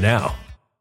now.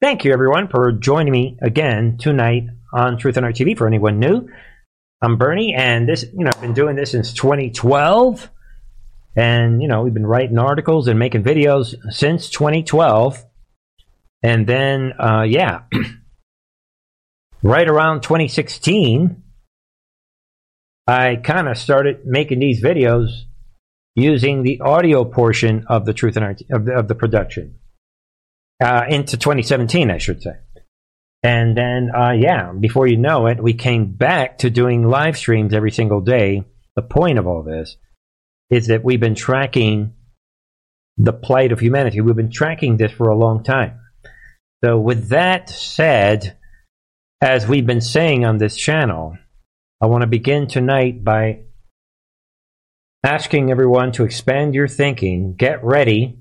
Thank you, everyone, for joining me again tonight on Truth and Art TV. For anyone new, I'm Bernie, and this, you know, I've been doing this since 2012, and you know, we've been writing articles and making videos since 2012, and then, uh, yeah, right around 2016, I kind of started making these videos using the audio portion of the Truth and Art of the, of the production uh, into 2017, I should say. And then, uh, yeah, before you know it, we came back to doing live streams every single day. The point of all this is that we've been tracking the plight of humanity. We've been tracking this for a long time. So, with that said, as we've been saying on this channel, I want to begin tonight by asking everyone to expand your thinking. Get ready.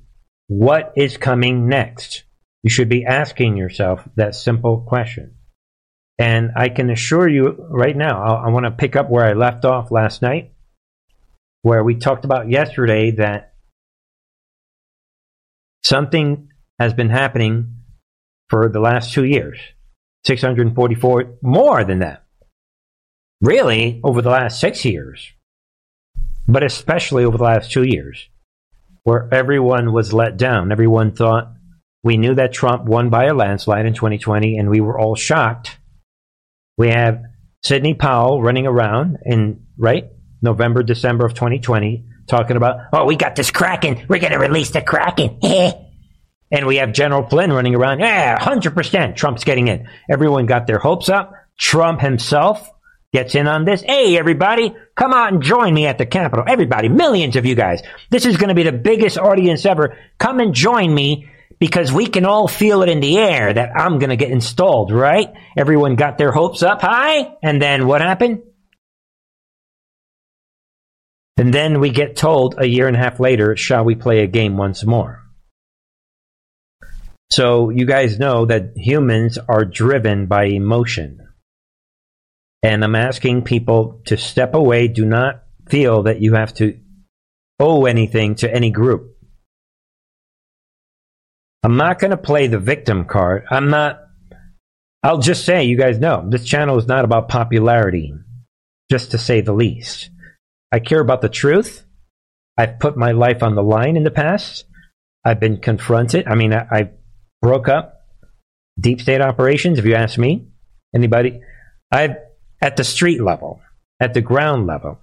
What is coming next? You should be asking yourself that simple question. And I can assure you right now, I, I want to pick up where I left off last night, where we talked about yesterday that something has been happening for the last two years 644, more than that. Really, over the last six years, but especially over the last two years, where everyone was let down. Everyone thought we knew that Trump won by a landslide in 2020, and we were all shocked. We have Sidney Powell running around in, right, November, December of 2020, talking about, oh, we got this Kraken. We're going to release the Kraken. and we have General Flynn running around, yeah, 100% Trump's getting in. Everyone got their hopes up. Trump himself gets in on this. Hey, everybody, come out and join me at the Capitol. Everybody, millions of you guys. This is going to be the biggest audience ever. Come and join me because we can all feel it in the air that I'm going to get installed, right? Everyone got their hopes up high. And then what happened? And then we get told a year and a half later, shall we play a game once more? So you guys know that humans are driven by emotion. And I'm asking people to step away. Do not feel that you have to owe anything to any group. I'm not going to play the victim card. I'm not. I'll just say, you guys know, this channel is not about popularity, just to say the least. I care about the truth. I've put my life on the line in the past. I've been confronted. I mean, I, I broke up deep state operations, if you ask me. Anybody? I've, at the street level, at the ground level,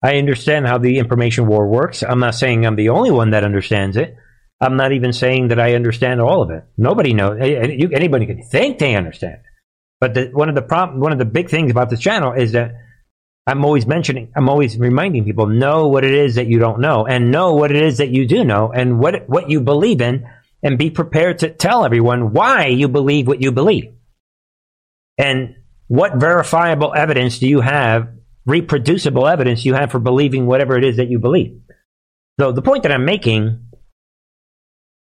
I understand how the information war works. I'm not saying I'm the only one that understands it. I'm not even saying that I understand all of it. Nobody knows. Anybody can think they understand. But the, one of the one of the big things about this channel is that I'm always mentioning, I'm always reminding people know what it is that you don't know, and know what it is that you do know, and what what you believe in, and be prepared to tell everyone why you believe what you believe, and what verifiable evidence do you have, reproducible evidence you have for believing whatever it is that you believe. So the point that I'm making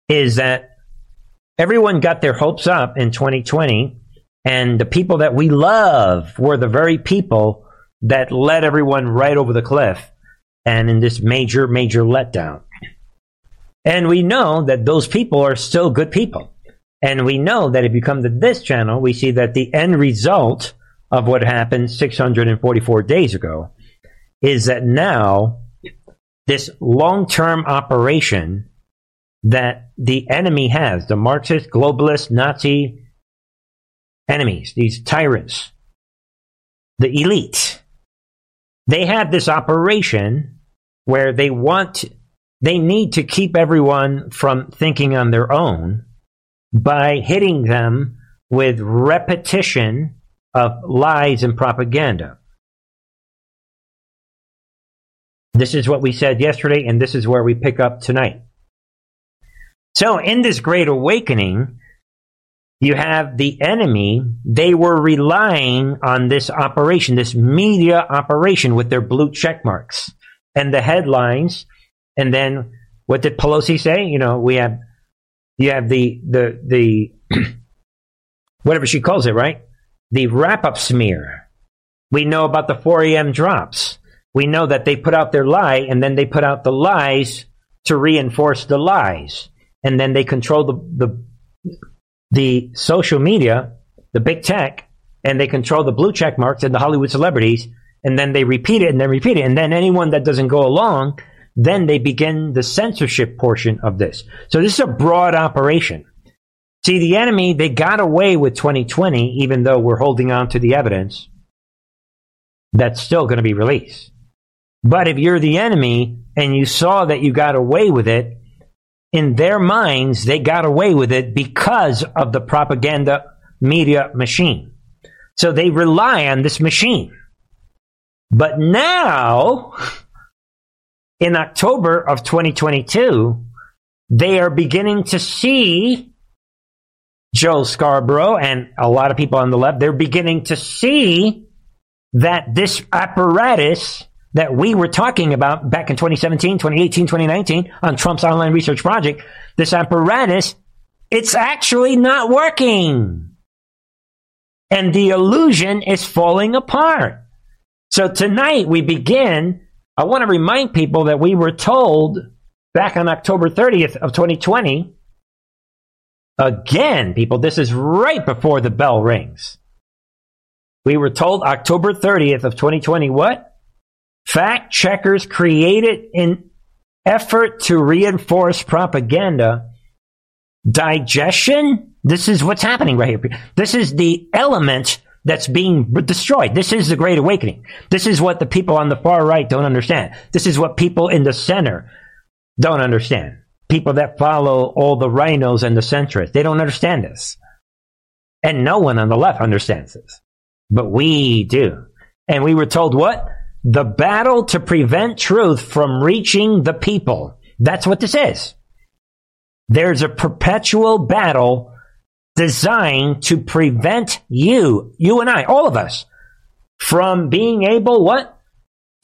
is that everyone got their hopes up in 2020, and the people that we love were the very people that led everyone right over the cliff and in this major, major letdown. And we know that those people are still good people. And we know that if you come to this channel, we see that the end result of what happened 644 days ago is that now this long term operation that the enemy has, the Marxist, globalist, Nazi enemies, these tyrants, the elite, they have this operation where they want, they need to keep everyone from thinking on their own by hitting them with repetition of lies and propaganda. This is what we said yesterday, and this is where we pick up tonight. So, in this great awakening, you have the enemy. They were relying on this operation, this media operation with their blue check marks and the headlines. And then what did Pelosi say? You know, we have, you have the, the, the, whatever she calls it, right? The wrap up smear. We know about the 4 a.m. drops. We know that they put out their lie and then they put out the lies to reinforce the lies. And then they control the, the, the social media, the big tech, and they control the blue check marks and the Hollywood celebrities. And then they repeat it and then repeat it. And then anyone that doesn't go along, then they begin the censorship portion of this. So this is a broad operation. See, the enemy, they got away with 2020, even though we're holding on to the evidence that's still going to be released. But if you're the enemy and you saw that you got away with it, in their minds, they got away with it because of the propaganda media machine. So they rely on this machine. But now, in October of 2022, they are beginning to see Joe Scarborough and a lot of people on the left, they're beginning to see that this apparatus that we were talking about back in 2017, 2018, 2019 on Trump's online research project, this apparatus, it's actually not working. And the illusion is falling apart. So tonight we begin. I want to remind people that we were told back on October 30th of 2020 Again, people, this is right before the bell rings. We were told October 30th of 2020 what? Fact checkers created an effort to reinforce propaganda. Digestion? This is what's happening right here. This is the element that's being destroyed. This is the Great Awakening. This is what the people on the far right don't understand. This is what people in the center don't understand people that follow all the RINOs and the centrists. They don't understand this. And no one on the left understands this. But we do. And we were told what? The battle to prevent truth from reaching the people. That's what this is. There's a perpetual battle designed to prevent you, you and I, all of us, from being able what?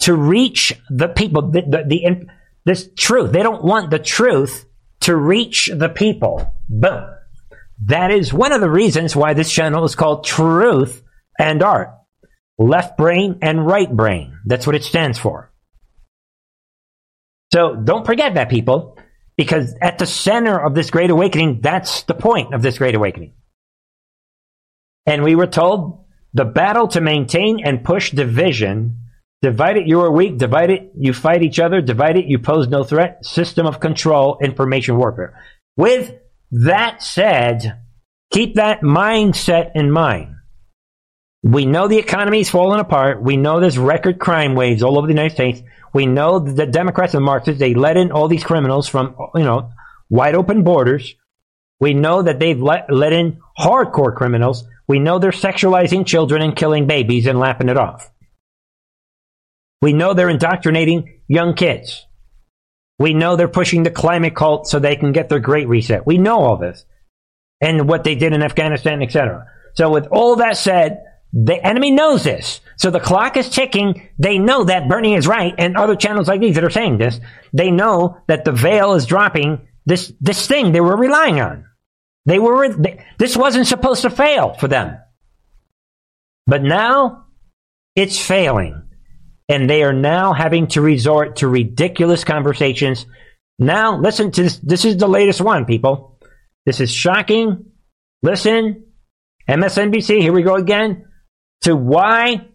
To reach the people. The, the, the this truth. They don't want the truth to reach the people. Boom. That is one of the reasons why this channel is called Truth and Art. Left brain and right brain. That's what it stands for. So don't forget that, people, because at the center of this great awakening, that's the point of this great awakening. And we were told the battle to maintain and push division Divide it, you are weak. Divide it, you fight each other. Divide it, you pose no threat. System of control, information warfare. With that said, keep that mindset in mind. We know the economy is falling apart. We know there's record crime waves all over the United States. We know the Democrats and Marxists, they let in all these criminals from, you know, wide open borders. We know that they've let, let in hardcore criminals. We know they're sexualizing children and killing babies and lapping it off. We know they're indoctrinating young kids. We know they're pushing the climate cult so they can get their great reset. We know all this and what they did in Afghanistan, etc. So with all that said, the enemy knows this. So the clock is ticking. They know that Bernie is right and other channels like these that are saying this, they know that the veil is dropping this, this thing they were relying on. They were, this wasn't supposed to fail for them. But now it's failing and they are now having to resort to ridiculous conversations. Now, listen to this. This is the latest one, people. This is shocking. Listen, MSNBC, here we go again, to why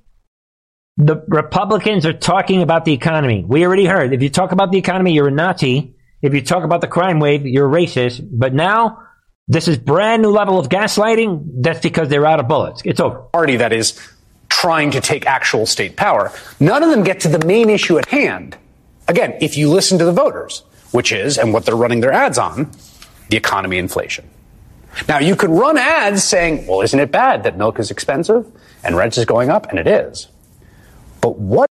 the Republicans are talking about the economy. We already heard. If you talk about the economy, you're a Nazi. If you talk about the crime wave, you're racist. But now, this is brand new level of gaslighting. That's because they're out of bullets. It's over. Party that is trying to take actual state power. None of them get to the main issue at hand. Again, if you listen to the voters, which is, and what they're running their ads on, the economy inflation. Now, you could run ads saying, well, isn't it bad that milk is expensive and rent is going up? And it is. But what?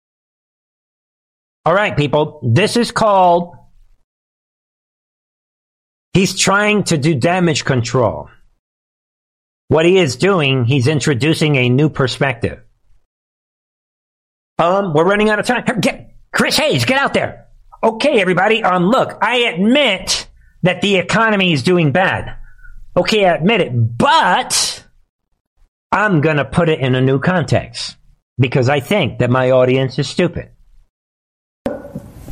All right, people, this is called he's trying to do damage control. what he is doing, he's introducing a new perspective. Um, we're running out of time. Get, Chris Hayes, get out there. Okay, everybody. Um, look, I admit that the economy is doing bad. Okay, I admit it, but I'm gonna put it in a new context because I think that my audience is stupid.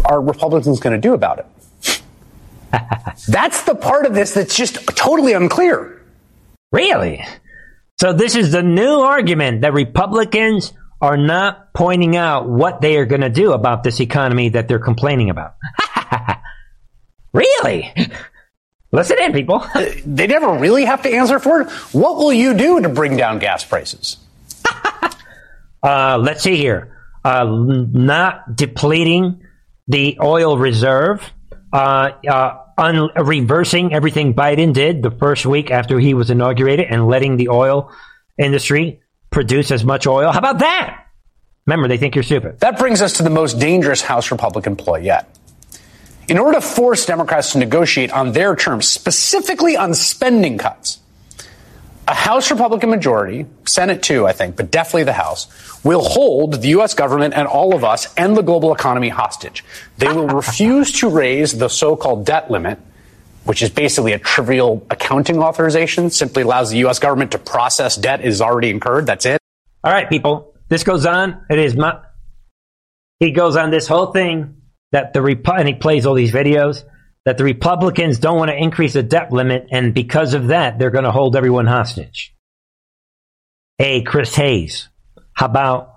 Are Republicans going to do about it? That's the part of this that's just totally unclear. Really? So this is the new argument that Republicans are not pointing out what they are going to do about this economy that they're complaining about. really? Listen in, people. they never really have to answer for it. What will you do to bring down gas prices? uh, let's see here. Uh, not depleting the oil reserve, uh, uh, un- reversing everything Biden did the first week after he was inaugurated and letting the oil industry produce as much oil. How about that? Remember, they think you're stupid. That brings us to the most dangerous House Republican ploy yet. In order to force Democrats to negotiate on their terms, specifically on spending cuts, a House Republican majority, Senate too, I think, but definitely the House, will hold the U.S. government and all of us and the global economy hostage. They will refuse to raise the so-called debt limit, which is basically a trivial accounting authorization, simply allows the U.S. government to process debt is already incurred. That's it. All right, people. This goes on. It is my. He goes on this whole thing that the Repu- and he plays all these videos that the Republicans don't want to increase the debt limit, and because of that, they're going to hold everyone hostage. Hey, Chris Hayes, how about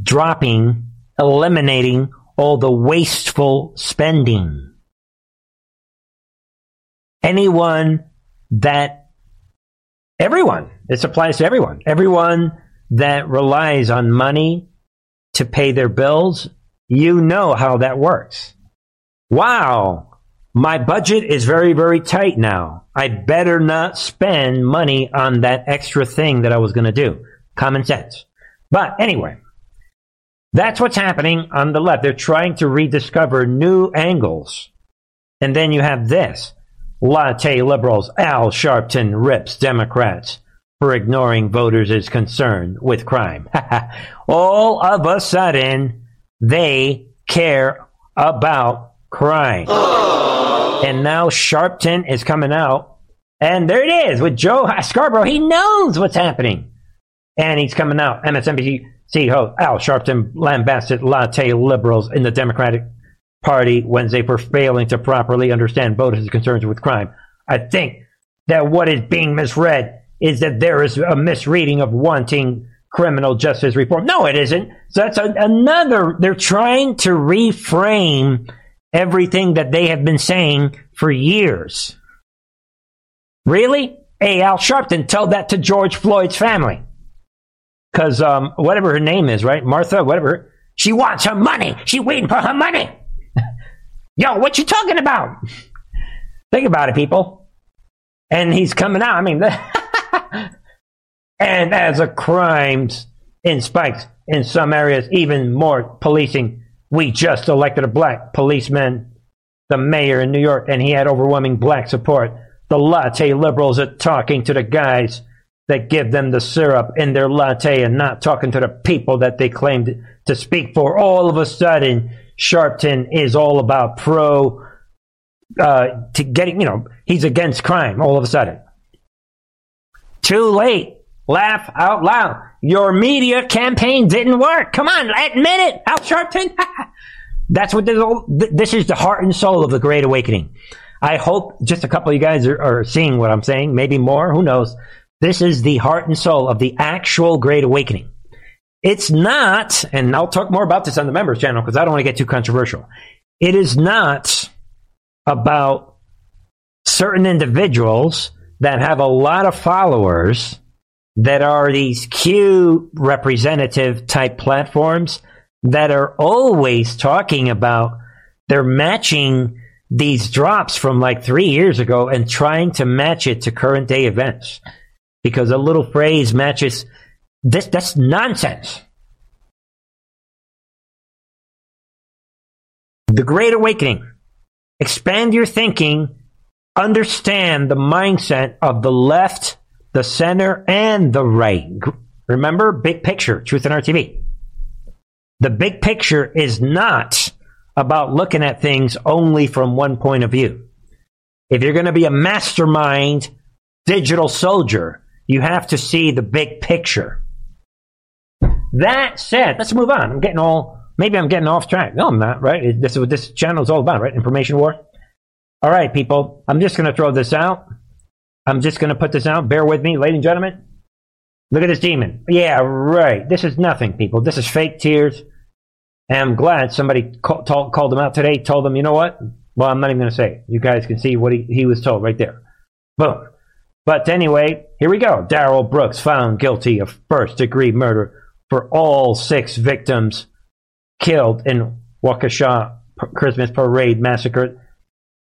dropping, eliminating all the wasteful spending? Anyone that, everyone, this applies to everyone, everyone that relies on money to pay their bills, you know how that works. Wow, my budget is very, very tight now. I better not spend money on that extra thing that I was going to do. Common sense. But anyway, that's what's happening on the left. They're trying to rediscover new angles. And then you have this. Latte liberals, Al Sharpton rips Democrats for ignoring voters' concern with crime. All of a sudden, they care about crime. Oh. And now Sharpton is coming out. And there it is with Joe Scarborough. He knows what's happening. And he's coming out. MSNBC host Al Sharpton lambasted latte liberals in the Democratic Party Wednesday for failing to properly understand voters' concerns with crime. I think that what is being misread is that there is a misreading of wanting criminal justice reform. No, it isn't. So that's a, another, they're trying to reframe everything that they have been saying for years. Really? Hey, Al Sharpton, tell that to George Floyd's family. Because um, whatever her name is, right? Martha, whatever. She wants her money. She waiting for her money. Yo, what you talking about? Think about it, people. And he's coming out. I mean, and as a crimes in spikes in some areas, even more policing. We just elected a black policeman, the mayor in New York, and he had overwhelming black support. The latte liberals are talking to the guys that give them the syrup in their latte and not talking to the people that they claim to speak for. All of a sudden, Sharpton is all about pro, uh, to getting, you know, he's against crime all of a sudden. Too late. Laugh out loud. Your media campaign didn't work. Come on, admit it, Al Sharpton. That's what this, this is the heart and soul of the Great Awakening. I hope just a couple of you guys are, are seeing what I'm saying, maybe more, who knows. This is the heart and soul of the actual Great Awakening. It's not, and I'll talk more about this on the members channel because I don't want to get too controversial. It is not about certain individuals that have a lot of followers that are these Q representative type platforms that are always talking about they're matching these drops from like three years ago and trying to match it to current day events. Because a little phrase matches this that's nonsense. The great awakening. Expand your thinking. Understand the mindset of the left the center, and the right. Remember, big picture, Truth and Art TV. The big picture is not about looking at things only from one point of view. If you're going to be a mastermind digital soldier, you have to see the big picture. That said, let's move on. I'm getting all, maybe I'm getting off track. No, I'm not, right? This is what this channel is all about, right? Information war. All right, people, I'm just going to throw this out. I'm just going to put this out. Bear with me, ladies and gentlemen. Look at this demon. Yeah, right. This is nothing, people. This is fake tears. And I'm glad somebody call, called him out today, told him, you know what? Well, I'm not even going to say it. You guys can see what he, he was told right there. Boom. But anyway, here we go. Darrell Brooks found guilty of first degree murder for all six victims killed in Waukesha Christmas Parade massacre.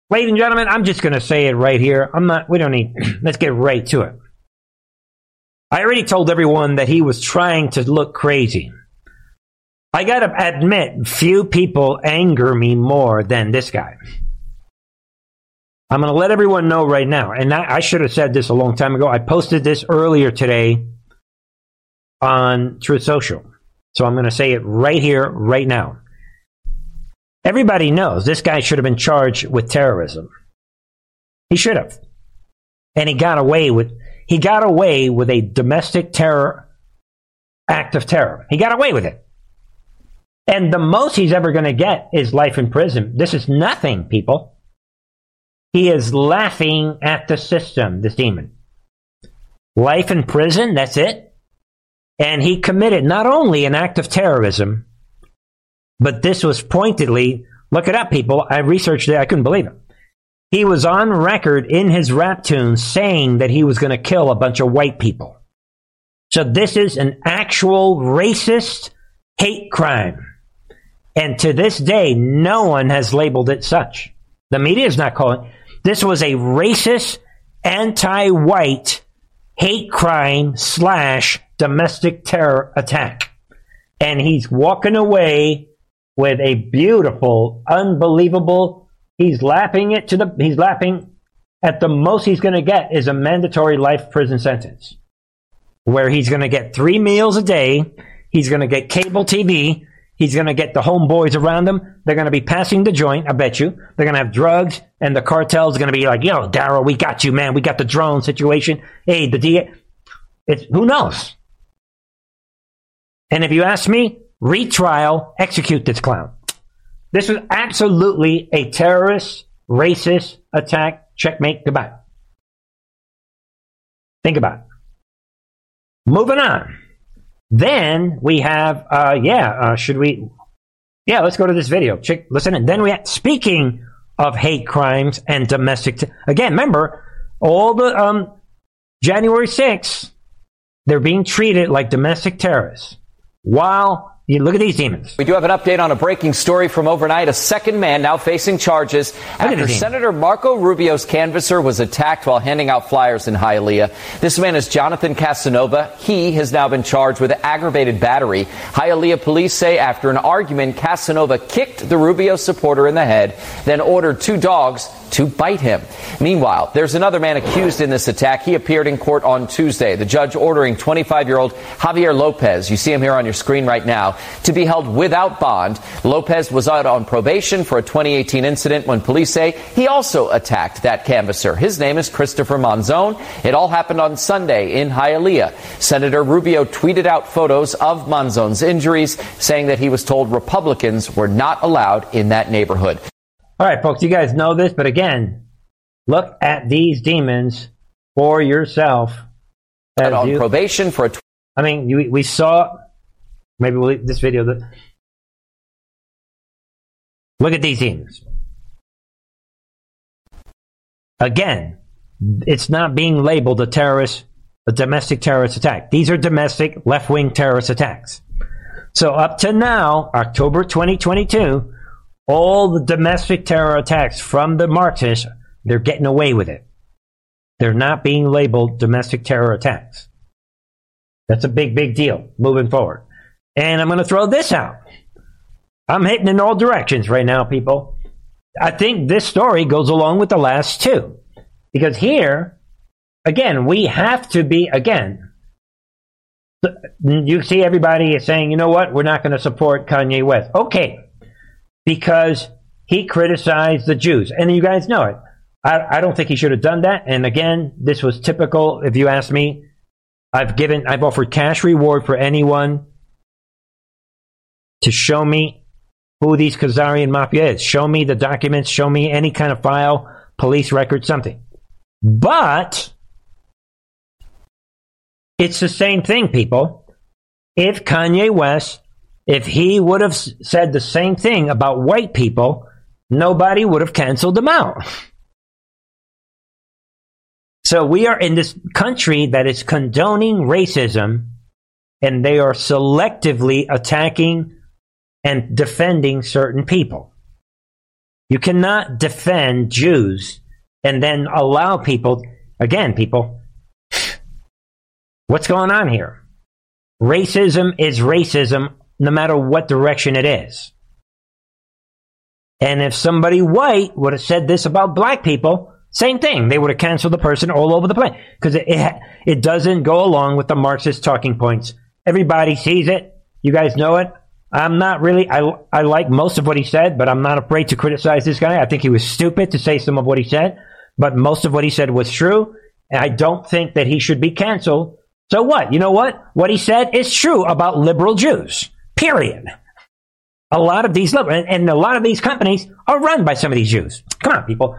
Ladies and gentlemen, I'm just going to say it right here. I'm not, we don't need, let's get right to it. I already told everyone that he was trying to look crazy. I gotta admit, few people anger me more than this guy. I'm gonna let everyone know right now, and I, I should have said this a long time ago. I posted this earlier today on Truth Social. So I'm gonna say it right here, right now. Everybody knows this guy should have been charged with terrorism. He should have. And he got away with he got away with a domestic terror act of terror. He got away with it. And the most he's ever going to get is life in prison. This is nothing, people. He is laughing at the system, this demon. Life in prison, that's it. And he committed not only an act of terrorism, but this was pointedly, look it up, people. I researched it. I couldn't believe it. He was on record in his rap tune saying that he was going to kill a bunch of white people. So this is an actual racist hate crime. And to this day, no one has labeled it such. The media is not calling. This was a racist, anti-white hate crime slash domestic terror attack. And he's walking away with a beautiful, unbelievable, he's lapping it to the, he's lapping at the most he's going to get is a mandatory life prison sentence where he's going to get three meals a day. He's going to get cable TV. He's going to get the homeboys around him. They're going to be passing the joint, I bet you. They're going to have drugs, and the cartel's going to be like, yo, Darrell, we got you, man. We got the drone situation. Hey, the DA. It's, who knows? And if you ask me, retrial, execute this clown. This was absolutely a terrorist, racist attack. Checkmate. Goodbye. Think about it. Moving on. Then we have, uh, yeah, uh, should we? Yeah, let's go to this video. Check, listen. And then we, have, speaking of hate crimes and domestic, t- again, remember all the um, January 6th, they're being treated like domestic terrorists. While you look at these demons. We do have an update on a breaking story from overnight. A second man now facing charges after Senator Marco Rubio's canvasser was attacked while handing out flyers in Hialeah. This man is Jonathan Casanova. He has now been charged with aggravated battery. Hialeah police say after an argument, Casanova kicked the Rubio supporter in the head, then ordered two dogs to bite him. Meanwhile, there's another man accused in this attack. He appeared in court on Tuesday. The judge ordering 25 year old Javier Lopez, you see him here on your screen right now, to be held without bond. Lopez was out on probation for a 2018 incident when police say he also attacked that canvasser. His name is Christopher Monzon. It all happened on Sunday in Hialeah. Senator Rubio tweeted out photos of Monzon's injuries, saying that he was told Republicans were not allowed in that neighborhood. All right, folks, you guys know this, but again, look at these demons for yourself. on you, probation for a. Tw- I mean, you, we saw. Maybe we'll leave this video. Look at these demons. Again, it's not being labeled a terrorist, a domestic terrorist attack. These are domestic left wing terrorist attacks. So up to now, October 2022 all the domestic terror attacks from the Marxists, they're getting away with it. They're not being labeled domestic terror attacks. That's a big, big deal moving forward. And I'm going to throw this out. I'm hitting in all directions right now, people. I think this story goes along with the last two. Because here, again, we have to be, again, you see everybody is saying, you know what, we're not going to support Kanye West. Okay, because he criticized the Jews. And you guys know it. I, I don't think he should have done that. And again, this was typical, if you ask me. I've given, I've offered cash reward for anyone to show me who these Khazarian mafia is. Show me the documents, show me any kind of file, police record, something. But it's the same thing, people. If Kanye West, if he would have said the same thing about white people, nobody would have canceled them out. So we are in this country that is condoning racism and they are selectively attacking and defending certain people. You cannot defend Jews and then allow people, again, people, what's going on here? Racism is racism no matter what direction it is. And if somebody white would have said this about black people, same thing. They would have canceled the person all over the place because it, it, it doesn't go along with the Marxist talking points. Everybody sees it. You guys know it. I'm not really, I, I like most of what he said, but I'm not afraid to criticize this guy. I think he was stupid to say some of what he said, but most of what he said was true. And I don't think that he should be canceled. So what? You know what? What he said is true about liberal Jews. Period. A lot of these liberal, and a lot of these companies are run by some of these Jews. Come on, people.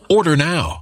Order now.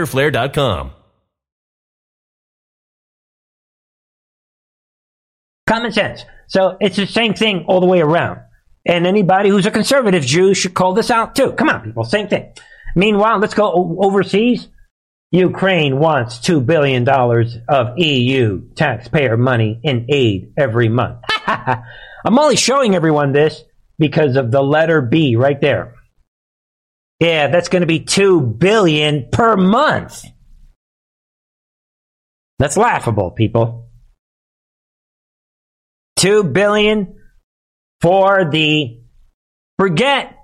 fighterflare.com. Common sense. So it's the same thing all the way around. And anybody who's a conservative Jew should call this out too. Come on, people, same thing. Meanwhile, let's go overseas. Ukraine wants $2 billion of EU taxpayer money in aid every month. I'm only showing everyone this because of the letter B right there. Yeah, that's going to be 2 billion per month. That's laughable, people. 2 billion for the forget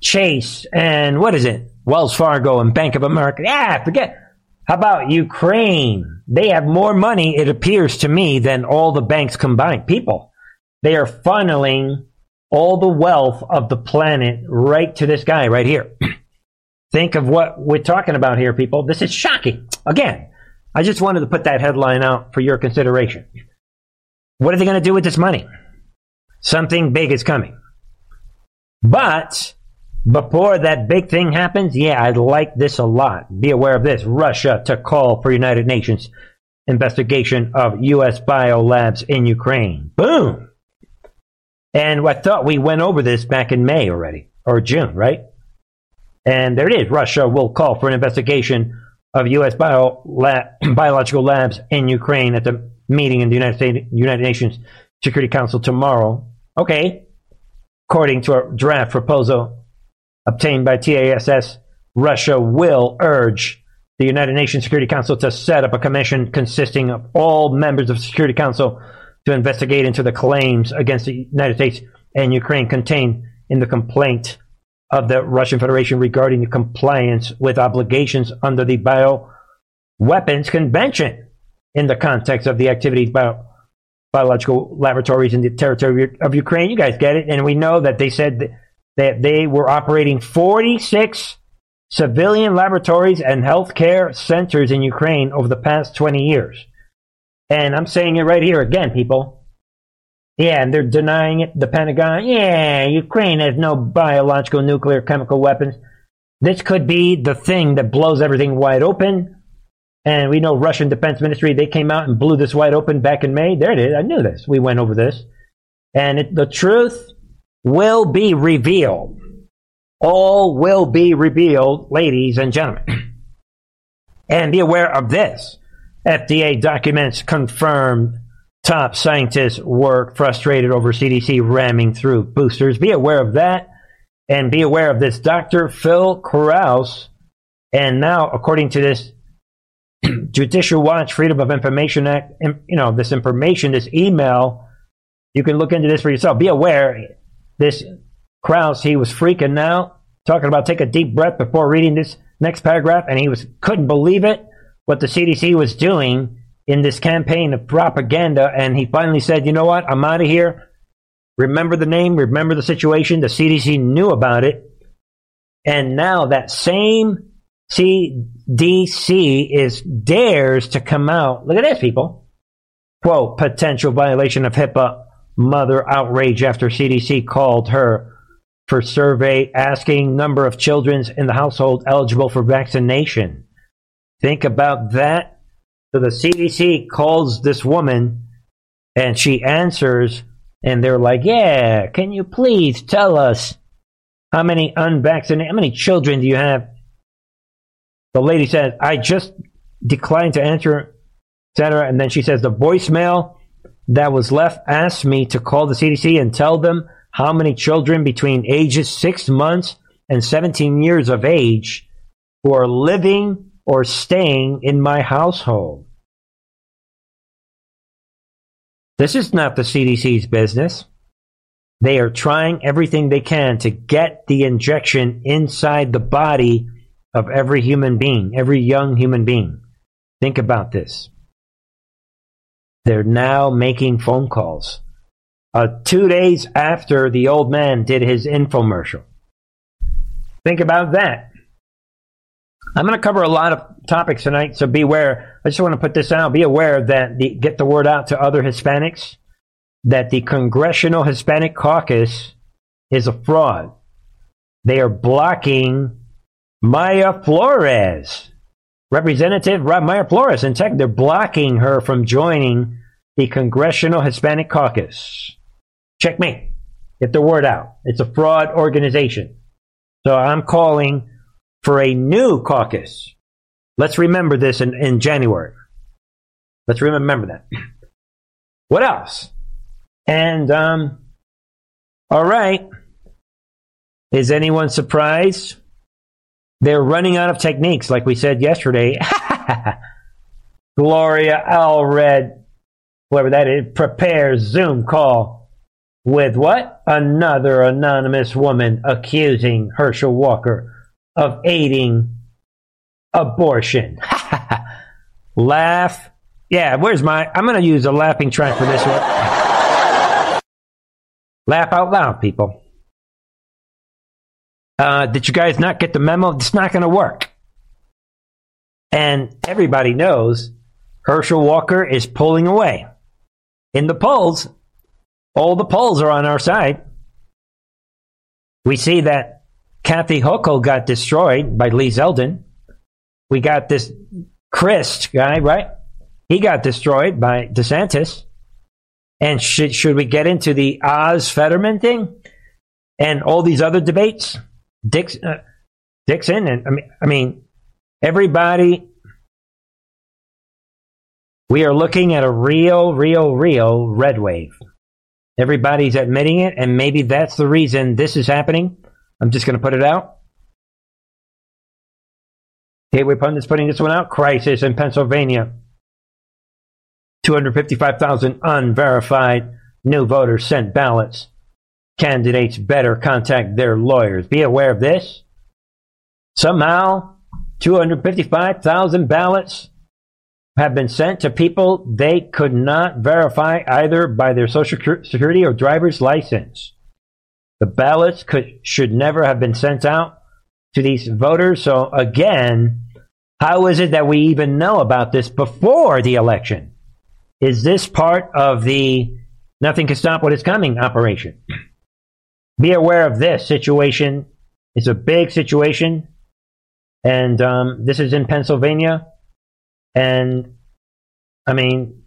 Chase and what is it? Wells Fargo and Bank of America. Yeah, forget. How about Ukraine? They have more money, it appears to me, than all the banks combined. People, they are funneling all the wealth of the planet right to this guy right here. Think of what we're talking about here, people. This is shocking. Again, I just wanted to put that headline out for your consideration. What are they going to do with this money? Something big is coming. But before that big thing happens, yeah, I like this a lot. Be aware of this. Russia to call for United Nations investigation of U.S. biolabs in Ukraine. Boom. And I thought we went over this back in May already, or June, right? And there it is. Russia will call for an investigation of U.S. Bio lab, biological labs in Ukraine at the meeting in the United, States, United Nations Security Council tomorrow. Okay. According to a draft proposal obtained by TASS, Russia will urge the United Nations Security Council to set up a commission consisting of all members of the Security Council to investigate into the claims against the United States and Ukraine contained in the complaint of the Russian Federation regarding the compliance with obligations under the Bioweapons Convention in the context of the activities by biological laboratories in the territory of Ukraine. You guys get it. And we know that they said that they were operating 46 civilian laboratories and healthcare centers in Ukraine over the past 20 years. And I'm saying it right here again, people. Yeah, and they're denying it. The Pentagon, yeah, Ukraine has no biological, nuclear, chemical weapons. This could be the thing that blows everything wide open. And we know Russian Defense Ministry, they came out and blew this wide open back in May. There it is. I knew this. We went over this. And it, the truth will be revealed. All will be revealed, ladies and gentlemen. and be aware of this. FDA documents confirm top scientists were frustrated over CDC ramming through boosters. Be aware of that. And be aware of this Dr. Phil Krause. And now, according to this Judicial Watch Freedom of Information Act, you know, this information, this email, you can look into this for yourself. Be aware, this Krause, he was freaking out, talking about take a deep breath before reading this next paragraph, and he was couldn't believe it what the CDC was doing in this campaign of propaganda, and he finally said, "You know what? I'm out of here." Remember the name, remember the situation. The CDC knew about it, and now that same CDC is dares to come out. Look at this, people. Quote, potential violation of HIPAA, mother outrage after CDC called her for survey asking number of children in the household eligible for vaccination. Think about that. So the CDC calls this woman and she answers and they're like, yeah, can you please tell us how many unvaccinated, how many children do you have the lady says, I just declined to answer, etc. And then she says, the voicemail that was left asked me to call the CDC and tell them how many children between ages six months and 17 years of age who are living or staying in my household. This is not the CDC's business. They are trying everything they can to get the injection inside the body of every human being, every young human being. Think about this. They're now making phone calls. Uh, two days after the old man did his infomercial. Think about that. I'm going to cover a lot of topics tonight, so beware. I just want to put this out. Be aware that the, get the word out to other Hispanics that the Congressional Hispanic Caucus is a fraud. They are blocking Mayra Flores. Representative Mayra Flores, in tech, they're blocking her from joining the Congressional Hispanic Caucus. Checkmate. Get the word out. It's a fraud organization. So I'm calling for a new caucus. Let's remember this in, in January. Let's remember that. What else? And, um, all right. Is anyone surprised? They're running out of techniques, like we said yesterday. Gloria Allred, whoever that is, prepares Zoom call with what? Another anonymous woman accusing Herschel Walker of aiding abortion. Laugh. Yeah, where's my. I'm going to use a laughing track for this one. Laugh out loud, people. Uh, did you guys not get the memo? It's not going to work. And everybody knows Herschel Walker is pulling away. In the polls, all the polls are on our side. We see that Kathy Hochul got destroyed by Lee Zeldin. We got this Crist guy, right? He got destroyed by DeSantis. And should, should we get into the Oz Fetterman thing and all these other debates? Dix, uh, Dixon and I mean, I mean, everybody. We are looking at a real, real, real red wave. Everybody's admitting it, and maybe that's the reason this is happening. I'm just going to put it out. Gateway Pundit's putting this one out. Crisis in Pennsylvania. 255,000 unverified new voters sent ballots. Candidates better contact their lawyers. Be aware of this. Somehow, 255,000 ballots have been sent to people they could not verify either by their social security or driver's license. The ballots could, should never have been sent out to these voters. So again, how is it that we even know about this before the election? Is this part of the nothing can stop what is coming operation? Be aware of this situation. It's a big situation. And um, this is in Pennsylvania. And I mean,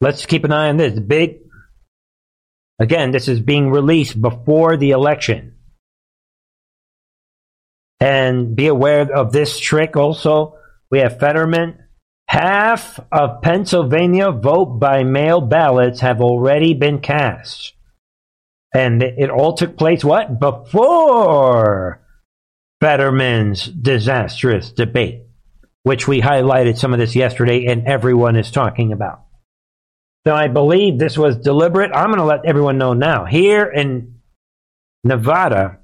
let's keep an eye on this. Big. Again, this is being released before the election. And be aware of this trick also. We have Fetterman. Half of Pennsylvania vote by mail ballots have already been cast. And it all took place what? Before Fetterman's disastrous debate, which we highlighted some of this yesterday and everyone is talking about. So I believe this was deliberate. I'm going to let everyone know now. Here in Nevada,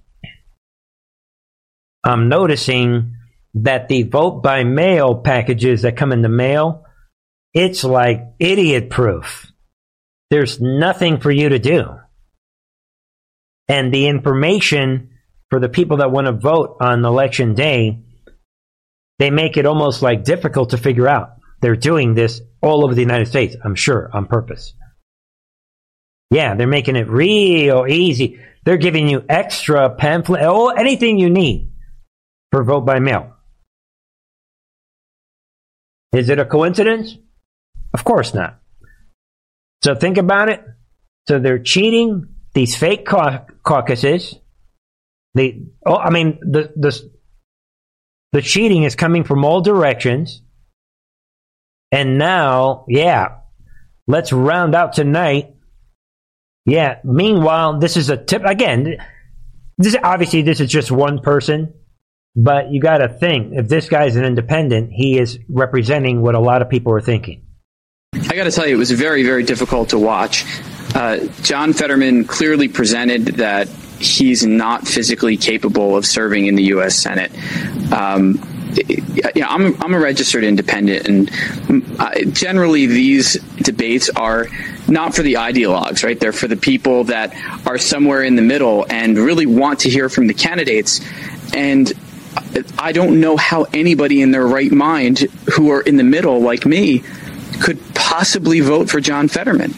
I'm noticing that the vote by mail packages that come in the mail, it's like idiot proof. There's nothing for you to do and the information for the people that want to vote on election day, they make it almost like difficult to figure out. They're doing this all over the United States, I'm sure, on purpose. Yeah, they're making it real easy. They're giving you extra pamphlet, oh, anything you need for vote by mail. Is it a coincidence? Of course not. So think about it. So they're cheating these fake caucuses. The oh, I mean the the the cheating is coming from all directions. And now, yeah, let's round out tonight. Yeah. Meanwhile, this is a tip again. This obviously this is just one person, but you got to think if this guy's an independent, he is representing what a lot of people are thinking. I got to tell you, it was very, very difficult to watch. Uh, John Fetterman clearly presented that he's not physically capable of serving in the U.S. Senate. Um, yeah, I'm, I'm a registered independent, and uh, generally these debates are not for the ideologues, right? They're for the people that are somewhere in the middle and really want to hear from the candidates. And I don't know how anybody in their right mind who are in the middle, like me, could possibly vote for John Fetterman.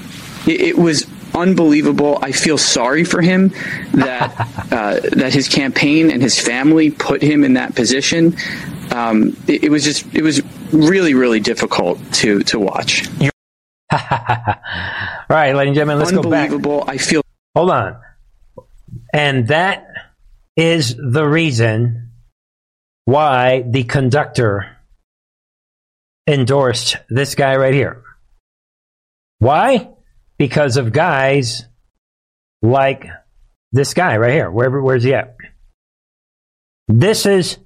It, it was unbelievable. I feel sorry for him that uh, that his campaign and his family put him in that position. Um, it, it, was just it was really really difficult to to watch. All right, ladies and gentlemen, let's go back. Unbelievable. I feel. hold on. And that is the reason why the conductor endorsed this guy right here. Why? Because of guys like this guy right here. Wherever, where's he at? This is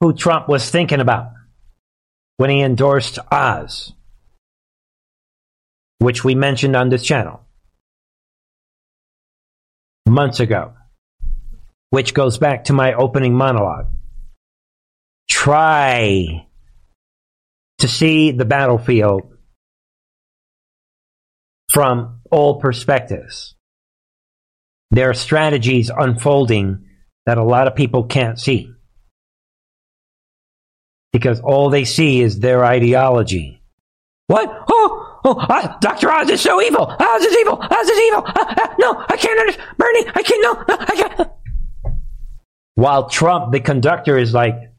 who Trump was thinking about when he endorsed Oz, which we mentioned on this channel months ago, which goes back to my opening monologue. Try to see the battlefield from all perspectives. There are strategies unfolding that a lot of people can't see because all they see is their ideology. What? Oh, oh, Dr. Oz is so evil. Oz is evil. Oz is evil. Uh, uh, no, I can't understand. Bernie, I can't, no, no, I can't. While Trump, the conductor, is like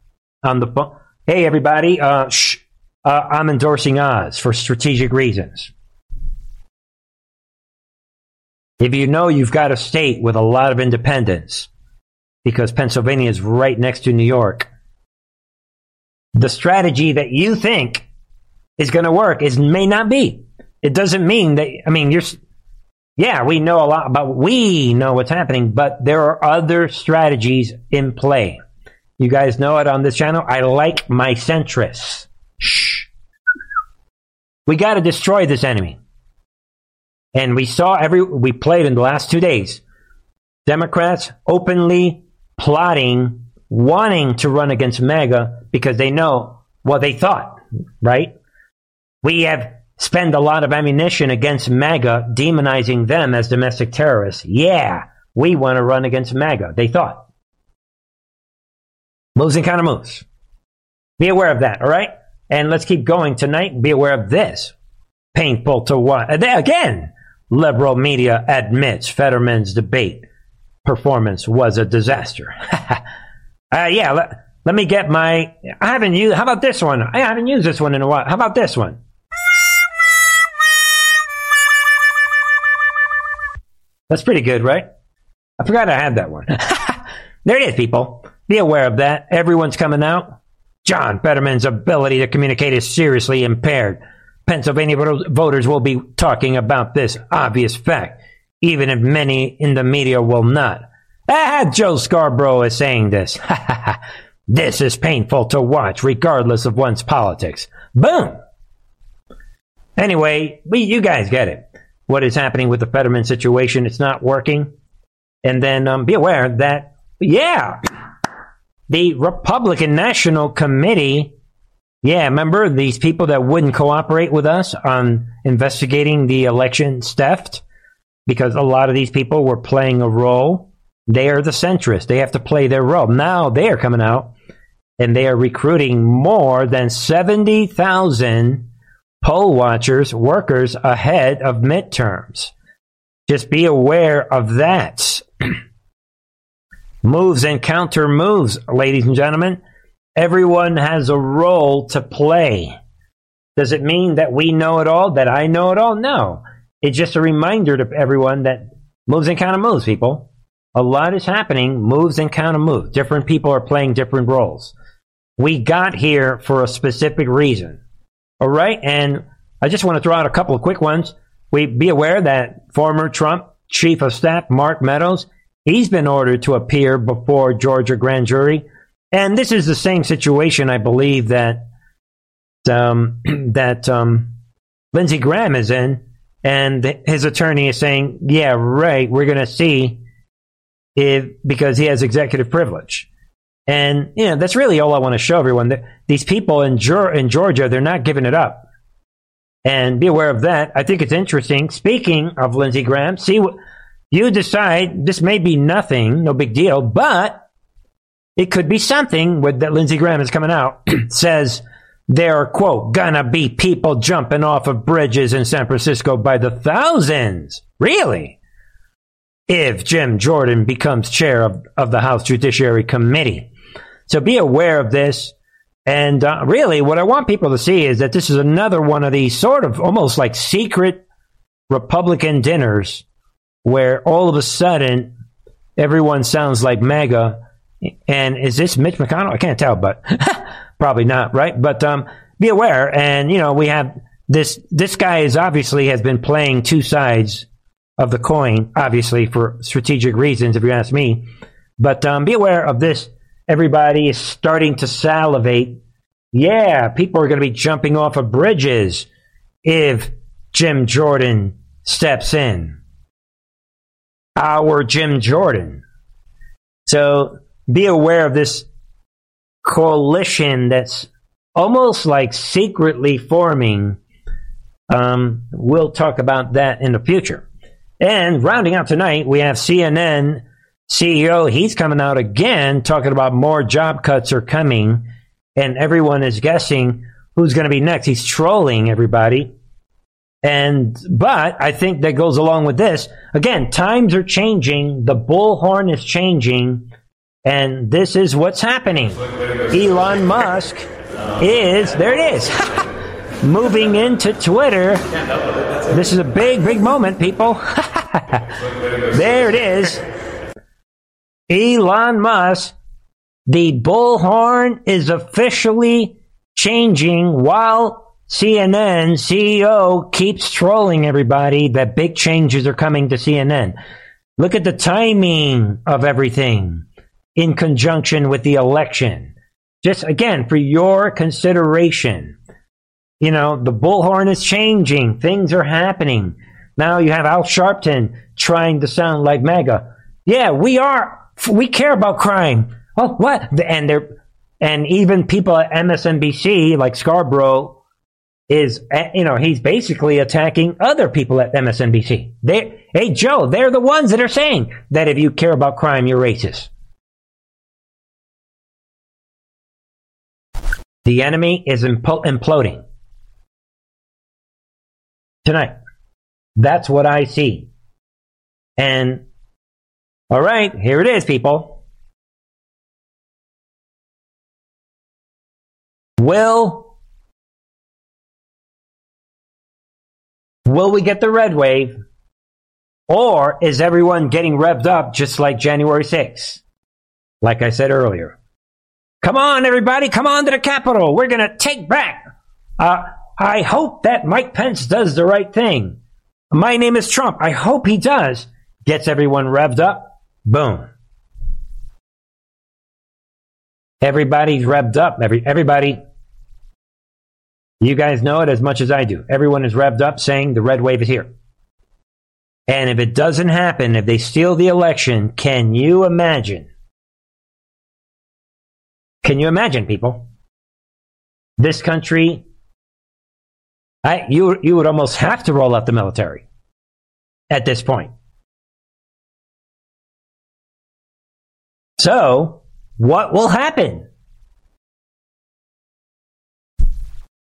on the phone. Hey, everybody, uh, shh, uh, I'm endorsing Oz for strategic reasons. If you know you've got a state with a lot of independents, because Pennsylvania is right next to New York, the strategy that you think is going to work is may not be. It doesn't mean that. I mean, you're. Yeah, we know a lot about. We know what's happening, but there are other strategies in play. You guys know it on this channel. I like my centrists. Shh. We got to destroy this enemy. And we saw every. We played in the last two days. Democrats openly plotting wanting to run against MAGA because they know what they thought, right? We have spent a lot of ammunition against MAGA, demonizing them as domestic terrorists. Yeah, we want to run against MAGA, they thought. Moves and counter moves. Be aware of that, all right? And let's keep going tonight. Be aware of this. Painful to watch. Again, liberal media admits Fetterman's debate performance was a disaster. Uh, yeah, let, let me get my. I haven't used. How about this one? I haven't used this one in a while. How about this one? That's pretty good, right? I forgot I had that one. there it is, people. Be aware of that. Everyone's coming out. John Fetterman's ability to communicate is seriously impaired. Pennsylvania voters will be talking about this obvious fact, even if many in the media will not. Ah, Joe Scarborough is saying this. this is painful to watch, regardless of one's politics. Boom! Anyway, we, you guys get it. What is happening with the Fetterman situation? It's not working. And then um, be aware that, yeah, the Republican National Committee, yeah, remember these people that wouldn't cooperate with us on investigating the election theft? Because a lot of these people were playing a role they are the centrists. They have to play their role. Now they are coming out and they are recruiting more than 70,000 poll watchers, workers ahead of midterms. Just be aware of that. moves and counter moves, ladies and gentlemen. Everyone has a role to play. Does it mean that we know it all, that I know it all? No. It's just a reminder to everyone that moves and counter moves, people a lot is happening, moves and counter moves. Different people are playing different roles. We got here for a specific reason. All right. And I just want to throw out a couple of quick ones. We be aware that former Trump chief of staff, Mark Meadows, he's been ordered to appear before Georgia grand jury. And this is the same situation, I believe, that, um, that, um, Lindsey Graham is in. And his attorney is saying, yeah, right, we're going to see if, because he has executive privilege. And, you know, that's really all I want to show everyone. That these people in, in Georgia, they're not giving it up. And be aware of that. I think it's interesting. Speaking of Lindsey Graham, see you decide. This may be nothing, no big deal, but it could be something with that Lindsey Graham is coming out says there are quote gonna be people jumping off of bridges in San Francisco by the thousands. Really? If Jim Jordan becomes chair of, of the House Judiciary Committee. So be aware of this. And uh, really, what I want people to see is that this is another one of these sort of almost like secret Republican dinners where all of a sudden everyone sounds like MAGA. And is this Mitch McConnell? I can't tell, but probably not, right? But um, be aware. And you know, we have this. This guy is obviously has been playing two sides of the coin, obviously for strategic reasons, if you ask me. But um, be aware of this. Everybody is starting to salivate. Yeah, people are going to be jumping off of bridges if Jim Jordan steps in. Our Jim Jordan. So be aware of this coalition that's almost like secretly forming. Um, we'll talk about that in the future. And rounding out tonight, we have CNN CEO. He's coming out again talking about more job cuts are coming, and everyone is guessing who's going to be next. He's trolling everybody. And, but I think that goes along with this. Again, times are changing. The bullhorn is changing. And this is what's happening. Elon Musk is, there it is, moving into Twitter. This is a big, big moment, people. there it is. Elon Musk, the bullhorn is officially changing while CNN CEO keeps trolling everybody that big changes are coming to CNN. Look at the timing of everything in conjunction with the election. Just again, for your consideration. You know, the bullhorn is changing. Things are happening. Now you have Al Sharpton trying to sound like MAGA. Yeah, we are. We care about crime. Oh, what? And they're, and even people at MSNBC, like Scarborough, is, eh, you know, he's basically attacking other people at MSNBC. They, hey, Joe, they're the ones that are saying that if you care about crime, you're racist. The enemy is impo- imploding tonight. That's what I see. And, all right, here it is, people. Will, will we get the red wave? Or is everyone getting revved up just like January 6th? Like I said earlier. Come on, everybody, come on to the Capitol. We're going to take back. Uh, I hope that Mike Pence does the right thing. My name is Trump. I hope he does. Gets everyone revved up. Boom. Everybody's revved up. Every, everybody, you guys know it as much as I do. Everyone is revved up saying the red wave is here. And if it doesn't happen, if they steal the election, can you imagine? Can you imagine, people? This country I, you, you would almost have to roll out the military at this point. So, what will happen?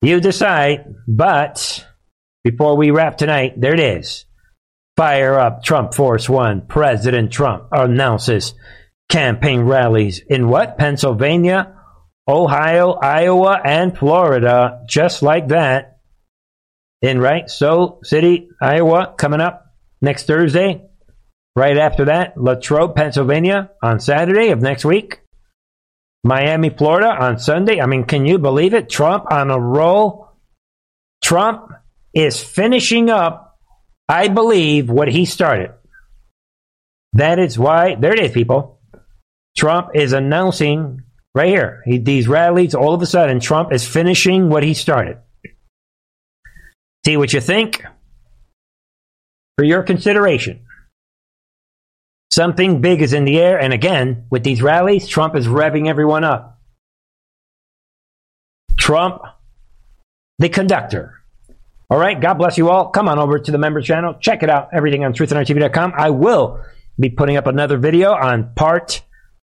You decide, but before we wrap tonight, there it is. Fire up Trump Force One. President Trump announces campaign rallies in what? Pennsylvania, Ohio, Iowa, and Florida. Just like that in right Sioux City, Iowa, coming up next Thursday. Right after that, Latrobe, Pennsylvania on Saturday of next week. Miami, Florida on Sunday. I mean, can you believe it? Trump on a roll. Trump is finishing up, I believe, what he started. That is why, there it is, people. Trump is announcing right here, he, these rallies, all of a sudden, Trump is finishing what he started. See what you think? For your consideration. Something big is in the air, and again, with these rallies, Trump is revving everyone up. Trump, the conductor. All right, God bless you all. Come on over to the member channel. Check it out. Everything on truthandarttv.com. I will be putting up another video on part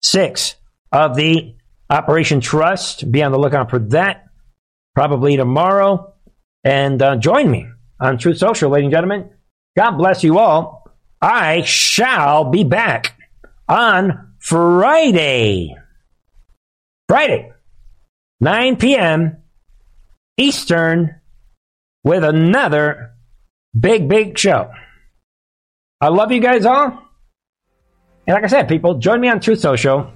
six of the Operation Trust. Be on the lookout for that. Probably tomorrow. And uh, join me on Truth Social, ladies and gentlemen. God bless you all. I shall be back on Friday. Friday, 9 p.m. Eastern, with another big, big show. I love you guys all. And like I said, people, join me on Truth Social.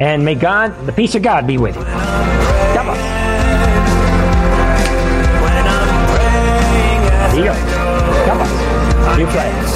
And may God, the peace of God, be with you. You pray.